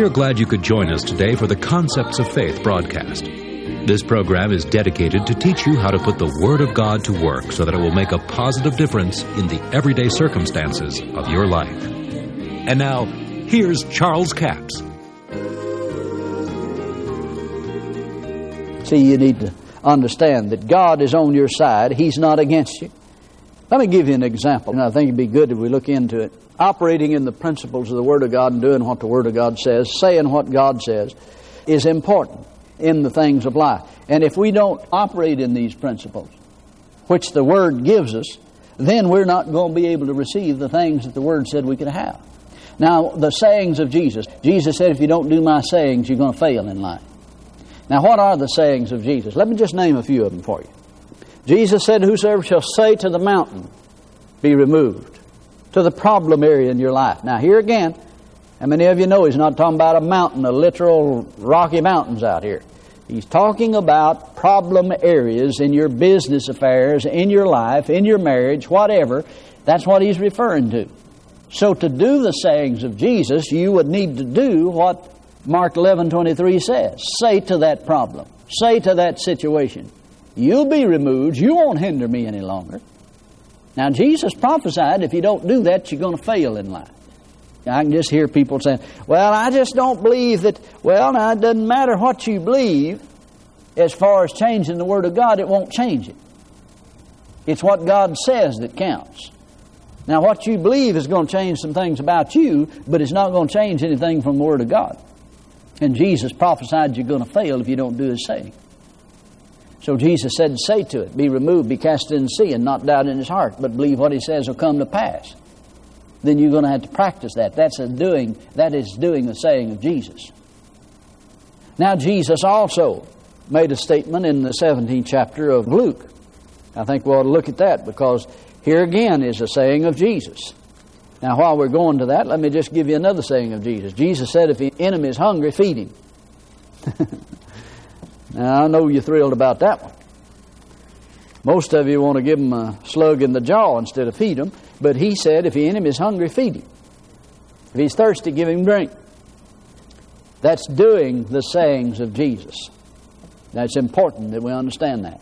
We are glad you could join us today for the Concepts of Faith broadcast. This program is dedicated to teach you how to put the Word of God to work so that it will make a positive difference in the everyday circumstances of your life. And now, here's Charles Capps. See, you need to understand that God is on your side, He's not against you. Let me give you an example, and I think it'd be good if we look into it. Operating in the principles of the Word of God and doing what the Word of God says, saying what God says, is important in the things of life. And if we don't operate in these principles, which the Word gives us, then we're not going to be able to receive the things that the Word said we could have. Now, the sayings of Jesus. Jesus said, if you don't do my sayings, you're going to fail in life. Now, what are the sayings of Jesus? Let me just name a few of them for you. Jesus said, Whosoever shall say to the mountain, be removed, to the problem area in your life. Now, here again, how many of you know he's not talking about a mountain, a literal Rocky Mountains out here? He's talking about problem areas in your business affairs, in your life, in your marriage, whatever. That's what he's referring to. So, to do the sayings of Jesus, you would need to do what Mark 11 23 says. Say to that problem, say to that situation, You'll be removed. You won't hinder me any longer. Now, Jesus prophesied if you don't do that, you're going to fail in life. I can just hear people saying, Well, I just don't believe that. Well, now, it doesn't matter what you believe as far as changing the Word of God, it won't change it. It's what God says that counts. Now, what you believe is going to change some things about you, but it's not going to change anything from the Word of God. And Jesus prophesied you're going to fail if you don't do His saying. So Jesus said, Say to it, Be removed, be cast in the sea, and not doubt in his heart, but believe what he says will come to pass. Then you're going to have to practice that. That's a doing, that is doing the saying of Jesus. Now, Jesus also made a statement in the 17th chapter of Luke. I think we ought to look at that because here again is a saying of Jesus. Now, while we're going to that, let me just give you another saying of Jesus. Jesus said, If the enemy is hungry, feed him. Now, I know you're thrilled about that one. Most of you want to give him a slug in the jaw instead of feed him, but he said, if the enemy is hungry, feed him. If he's thirsty, give him drink. That's doing the sayings of Jesus. Now, it's important that we understand that.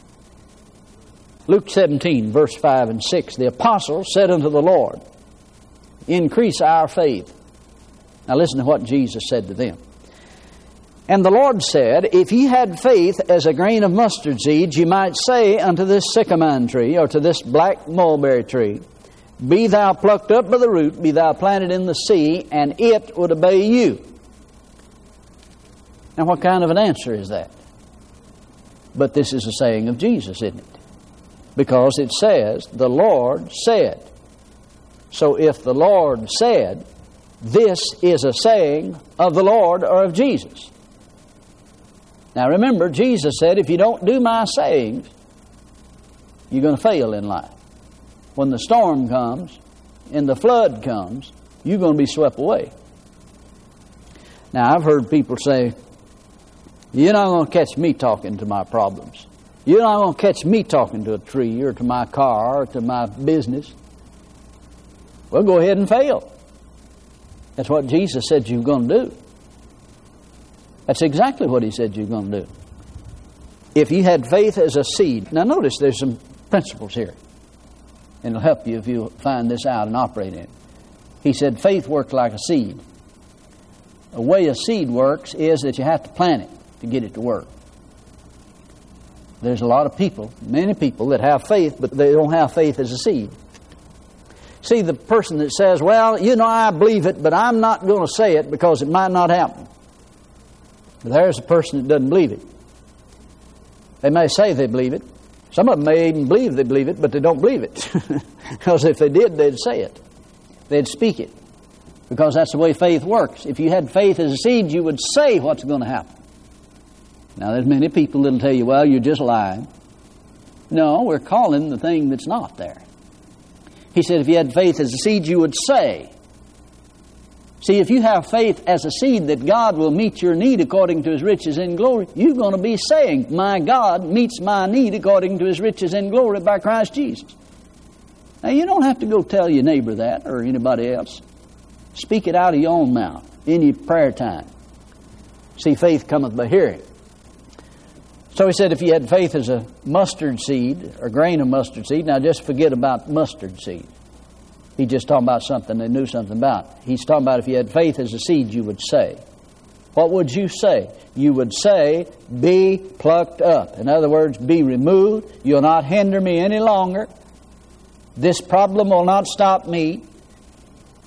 Luke 17, verse 5 and 6 The apostles said unto the Lord, Increase our faith. Now, listen to what Jesus said to them. And the Lord said, If ye had faith as a grain of mustard seed, ye might say unto this sycamore tree, or to this black mulberry tree, Be thou plucked up by the root, be thou planted in the sea, and it would obey you. Now, what kind of an answer is that? But this is a saying of Jesus, isn't it? Because it says, The Lord said. So if the Lord said, this is a saying of the Lord or of Jesus. Now remember, Jesus said, if you don't do my sayings, you're going to fail in life. When the storm comes and the flood comes, you're going to be swept away. Now, I've heard people say, You're not going to catch me talking to my problems. You're not going to catch me talking to a tree or to my car or to my business. Well, go ahead and fail. That's what Jesus said you were going to do. That's exactly what he said you're going to do. If you had faith as a seed, now notice there's some principles here, and it'll help you if you find this out and operate in it. He said faith works like a seed. The way a seed works is that you have to plant it to get it to work. There's a lot of people, many people, that have faith, but they don't have faith as a seed. See, the person that says, Well, you know, I believe it, but I'm not going to say it because it might not happen. But there's a person that doesn't believe it. They may say they believe it. Some of them may even believe they believe it, but they don't believe it. because if they did, they'd say it. They'd speak it. Because that's the way faith works. If you had faith as a seed, you would say what's going to happen. Now, there's many people that'll tell you, well, you're just lying. No, we're calling the thing that's not there. He said, if you had faith as a seed, you would say. See, if you have faith as a seed that God will meet your need according to his riches in glory, you're going to be saying, My God meets my need according to his riches in glory by Christ Jesus. Now, you don't have to go tell your neighbor that or anybody else. Speak it out of your own mouth in your prayer time. See, faith cometh by hearing. So he said, if you had faith as a mustard seed or grain of mustard seed, now just forget about mustard seed. He's just talking about something they knew something about. He's talking about if you had faith as a seed, you would say. What would you say? You would say, Be plucked up. In other words, be removed. You'll not hinder me any longer. This problem will not stop me.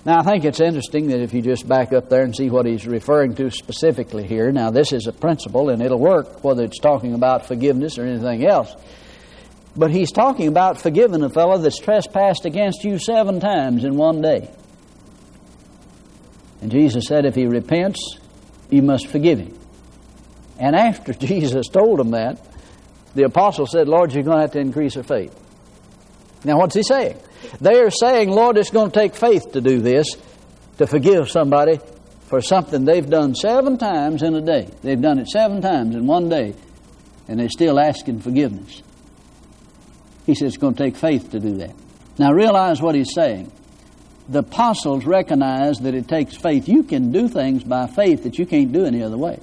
Now, I think it's interesting that if you just back up there and see what he's referring to specifically here, now this is a principle and it'll work whether it's talking about forgiveness or anything else. But he's talking about forgiving a fellow that's trespassed against you seven times in one day. And Jesus said, if he repents, you must forgive him. And after Jesus told him that, the apostle said, Lord, you're going to have to increase your faith. Now, what's he saying? They are saying, Lord, it's going to take faith to do this, to forgive somebody for something they've done seven times in a day. They've done it seven times in one day, and they're still asking forgiveness. He says it's going to take faith to do that. Now, realize what he's saying. The apostles recognize that it takes faith. You can do things by faith that you can't do any other way.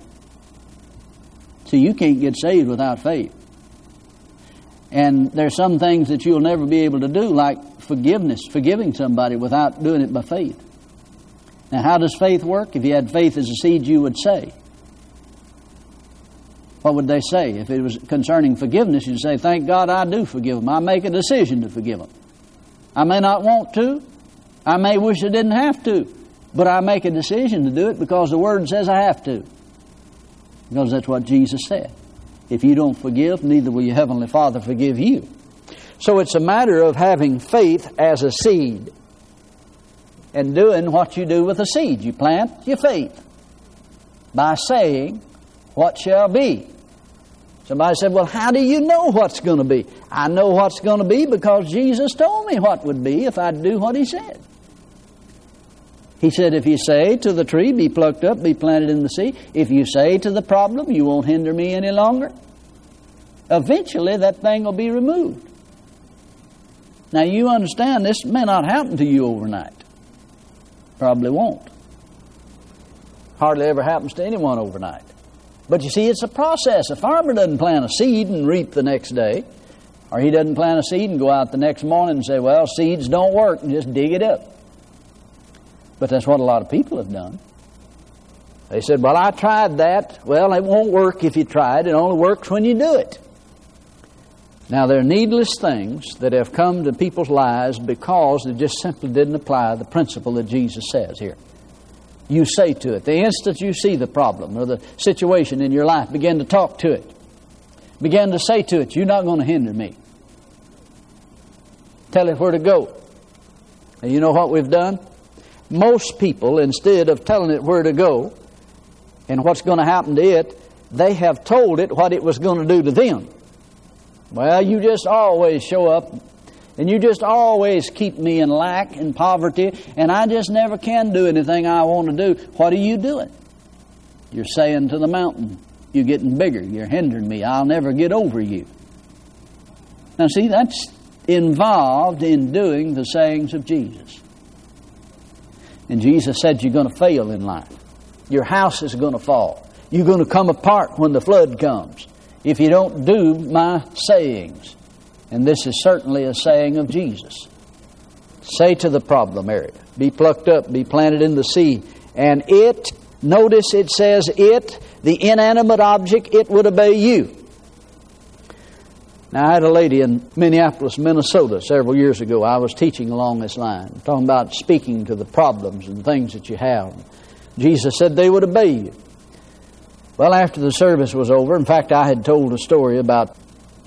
See, you can't get saved without faith. And there's some things that you'll never be able to do, like forgiveness, forgiving somebody without doing it by faith. Now, how does faith work? If you had faith as a seed, you would say. What would they say? If it was concerning forgiveness, you'd say, Thank God I do forgive them. I make a decision to forgive them. I may not want to. I may wish I didn't have to. But I make a decision to do it because the Word says I have to. Because that's what Jesus said. If you don't forgive, neither will your Heavenly Father forgive you. So it's a matter of having faith as a seed and doing what you do with a seed. You plant your faith by saying, What shall be? Somebody said, Well, how do you know what's going to be? I know what's going to be because Jesus told me what would be if I'd do what He said. He said, If you say to the tree, Be plucked up, be planted in the sea, if you say to the problem, You won't hinder me any longer, eventually that thing will be removed. Now, you understand this may not happen to you overnight. Probably won't. Hardly ever happens to anyone overnight. But you see, it's a process. A farmer doesn't plant a seed and reap the next day, or he doesn't plant a seed and go out the next morning and say, Well, seeds don't work, and just dig it up. But that's what a lot of people have done. They said, Well, I tried that. Well, it won't work if you try it. It only works when you do it. Now, there are needless things that have come to people's lives because they just simply didn't apply the principle that Jesus says here. You say to it, the instant you see the problem or the situation in your life, begin to talk to it. Begin to say to it, You're not going to hinder me. Tell it where to go. And you know what we've done? most people, instead of telling it where to go and what's going to happen to it, they have told it what it was going to do to them. Well, you just always show up and you just always keep me in lack and poverty, and I just never can do anything I want to do. What are you doing? You're saying to the mountain, You're getting bigger, you're hindering me, I'll never get over you. Now, see, that's involved in doing the sayings of Jesus. And Jesus said, You're going to fail in life. Your house is going to fall. You're going to come apart when the flood comes if you don't do my sayings. And this is certainly a saying of Jesus. Say to the problem area, be plucked up, be planted in the sea, and it, notice it says it, the inanimate object, it would obey you. Now, I had a lady in Minneapolis, Minnesota, several years ago. I was teaching along this line, talking about speaking to the problems and things that you have. Jesus said they would obey you. Well, after the service was over, in fact, I had told a story about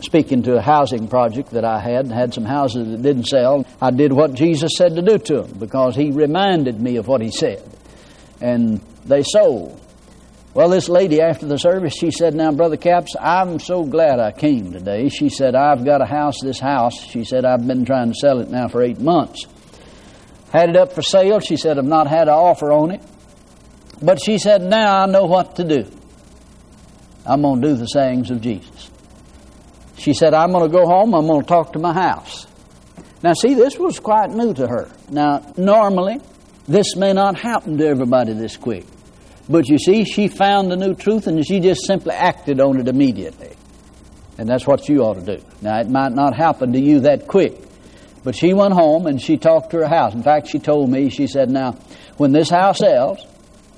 speaking to a housing project that I had, and had some houses that didn't sell. I did what Jesus said to do to them because He reminded me of what He said. And they sold. Well, this lady after the service, she said, Now, Brother Capps, I'm so glad I came today. She said, I've got a house, this house. She said, I've been trying to sell it now for eight months. Had it up for sale. She said, I've not had an offer on it. But she said, Now I know what to do. I'm going to do the sayings of Jesus. She said, I'm going to go home. I'm going to talk to my house. Now, see, this was quite new to her. Now, normally, this may not happen to everybody this quick. But you see, she found the new truth and she just simply acted on it immediately. And that's what you ought to do. Now, it might not happen to you that quick. But she went home and she talked to her house. In fact, she told me, she said, Now, when this house sells,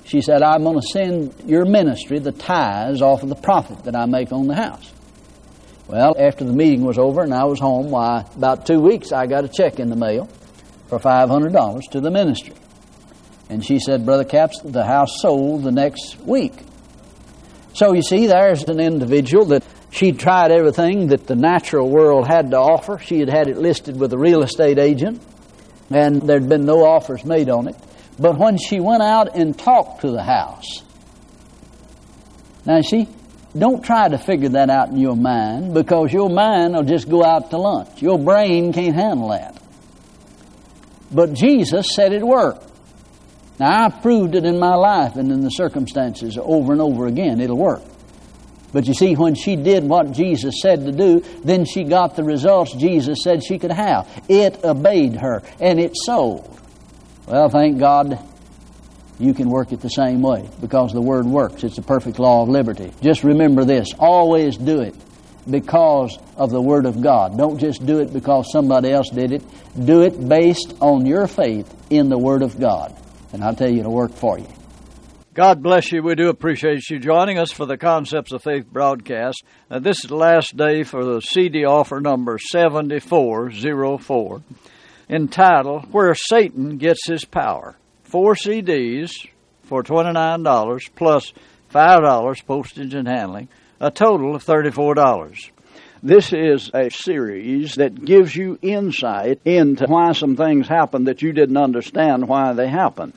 she said, I'm going to send your ministry the tithes off of the profit that I make on the house. Well, after the meeting was over and I was home, why, about two weeks I got a check in the mail for $500 to the ministry. And she said, Brother Capps, the house sold the next week. So you see, there's an individual that she'd tried everything that the natural world had to offer. She had had it listed with a real estate agent, and there'd been no offers made on it. But when she went out and talked to the house, now see, don't try to figure that out in your mind because your mind will just go out to lunch. Your brain can't handle that. But Jesus said it worked. Now, I've proved it in my life and in the circumstances over and over again. It'll work. But you see, when she did what Jesus said to do, then she got the results Jesus said she could have. It obeyed her, and it sold. Well, thank God you can work it the same way because the Word works. It's a perfect law of liberty. Just remember this always do it because of the Word of God. Don't just do it because somebody else did it. Do it based on your faith in the Word of God. And I'll tell you, it'll work for you. God bless you. We do appreciate you joining us for the Concepts of Faith broadcast. This is the last day for the CD offer number 7404 entitled Where Satan Gets His Power. Four CDs for $29 plus $5 postage and handling, a total of $34. This is a series that gives you insight into why some things happen that you didn't understand why they happened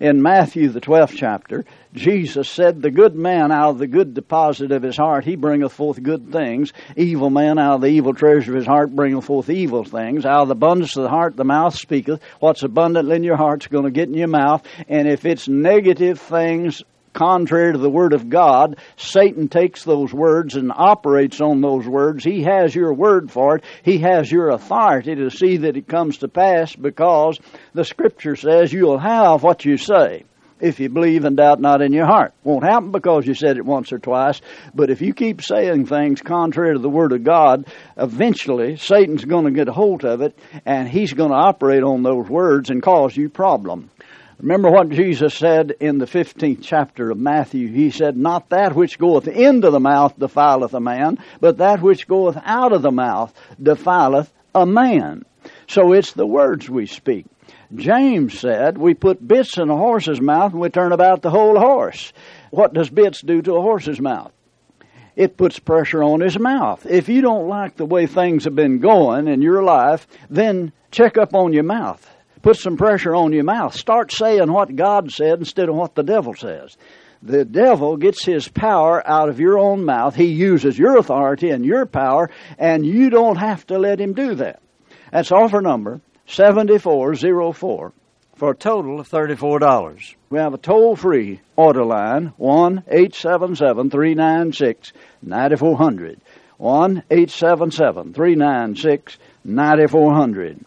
in Matthew, the 12th chapter, Jesus said, The good man out of the good deposit of his heart, he bringeth forth good things. Evil man out of the evil treasure of his heart bringeth forth evil things. Out of the abundance of the heart, the mouth speaketh. What's abundantly in your heart's going to get in your mouth. And if it's negative things, contrary to the Word of God, Satan takes those words and operates on those words. He has your word for it. He has your authority to see that it comes to pass because the Scripture says you'll have what you say if you believe and doubt not in your heart. Won't happen because you said it once or twice, but if you keep saying things contrary to the Word of God, eventually Satan's going to get a hold of it and he's going to operate on those words and cause you problem. Remember what Jesus said in the 15th chapter of Matthew. He said, Not that which goeth into the mouth defileth a man, but that which goeth out of the mouth defileth a man. So it's the words we speak. James said, We put bits in a horse's mouth and we turn about the whole horse. What does bits do to a horse's mouth? It puts pressure on his mouth. If you don't like the way things have been going in your life, then check up on your mouth Put some pressure on your mouth. Start saying what God said instead of what the devil says. The devil gets his power out of your own mouth. He uses your authority and your power, and you don't have to let him do that. That's offer number 7404 for a total of $34. We have a toll free order line 1 877 396 9400. 1 877 396 9400.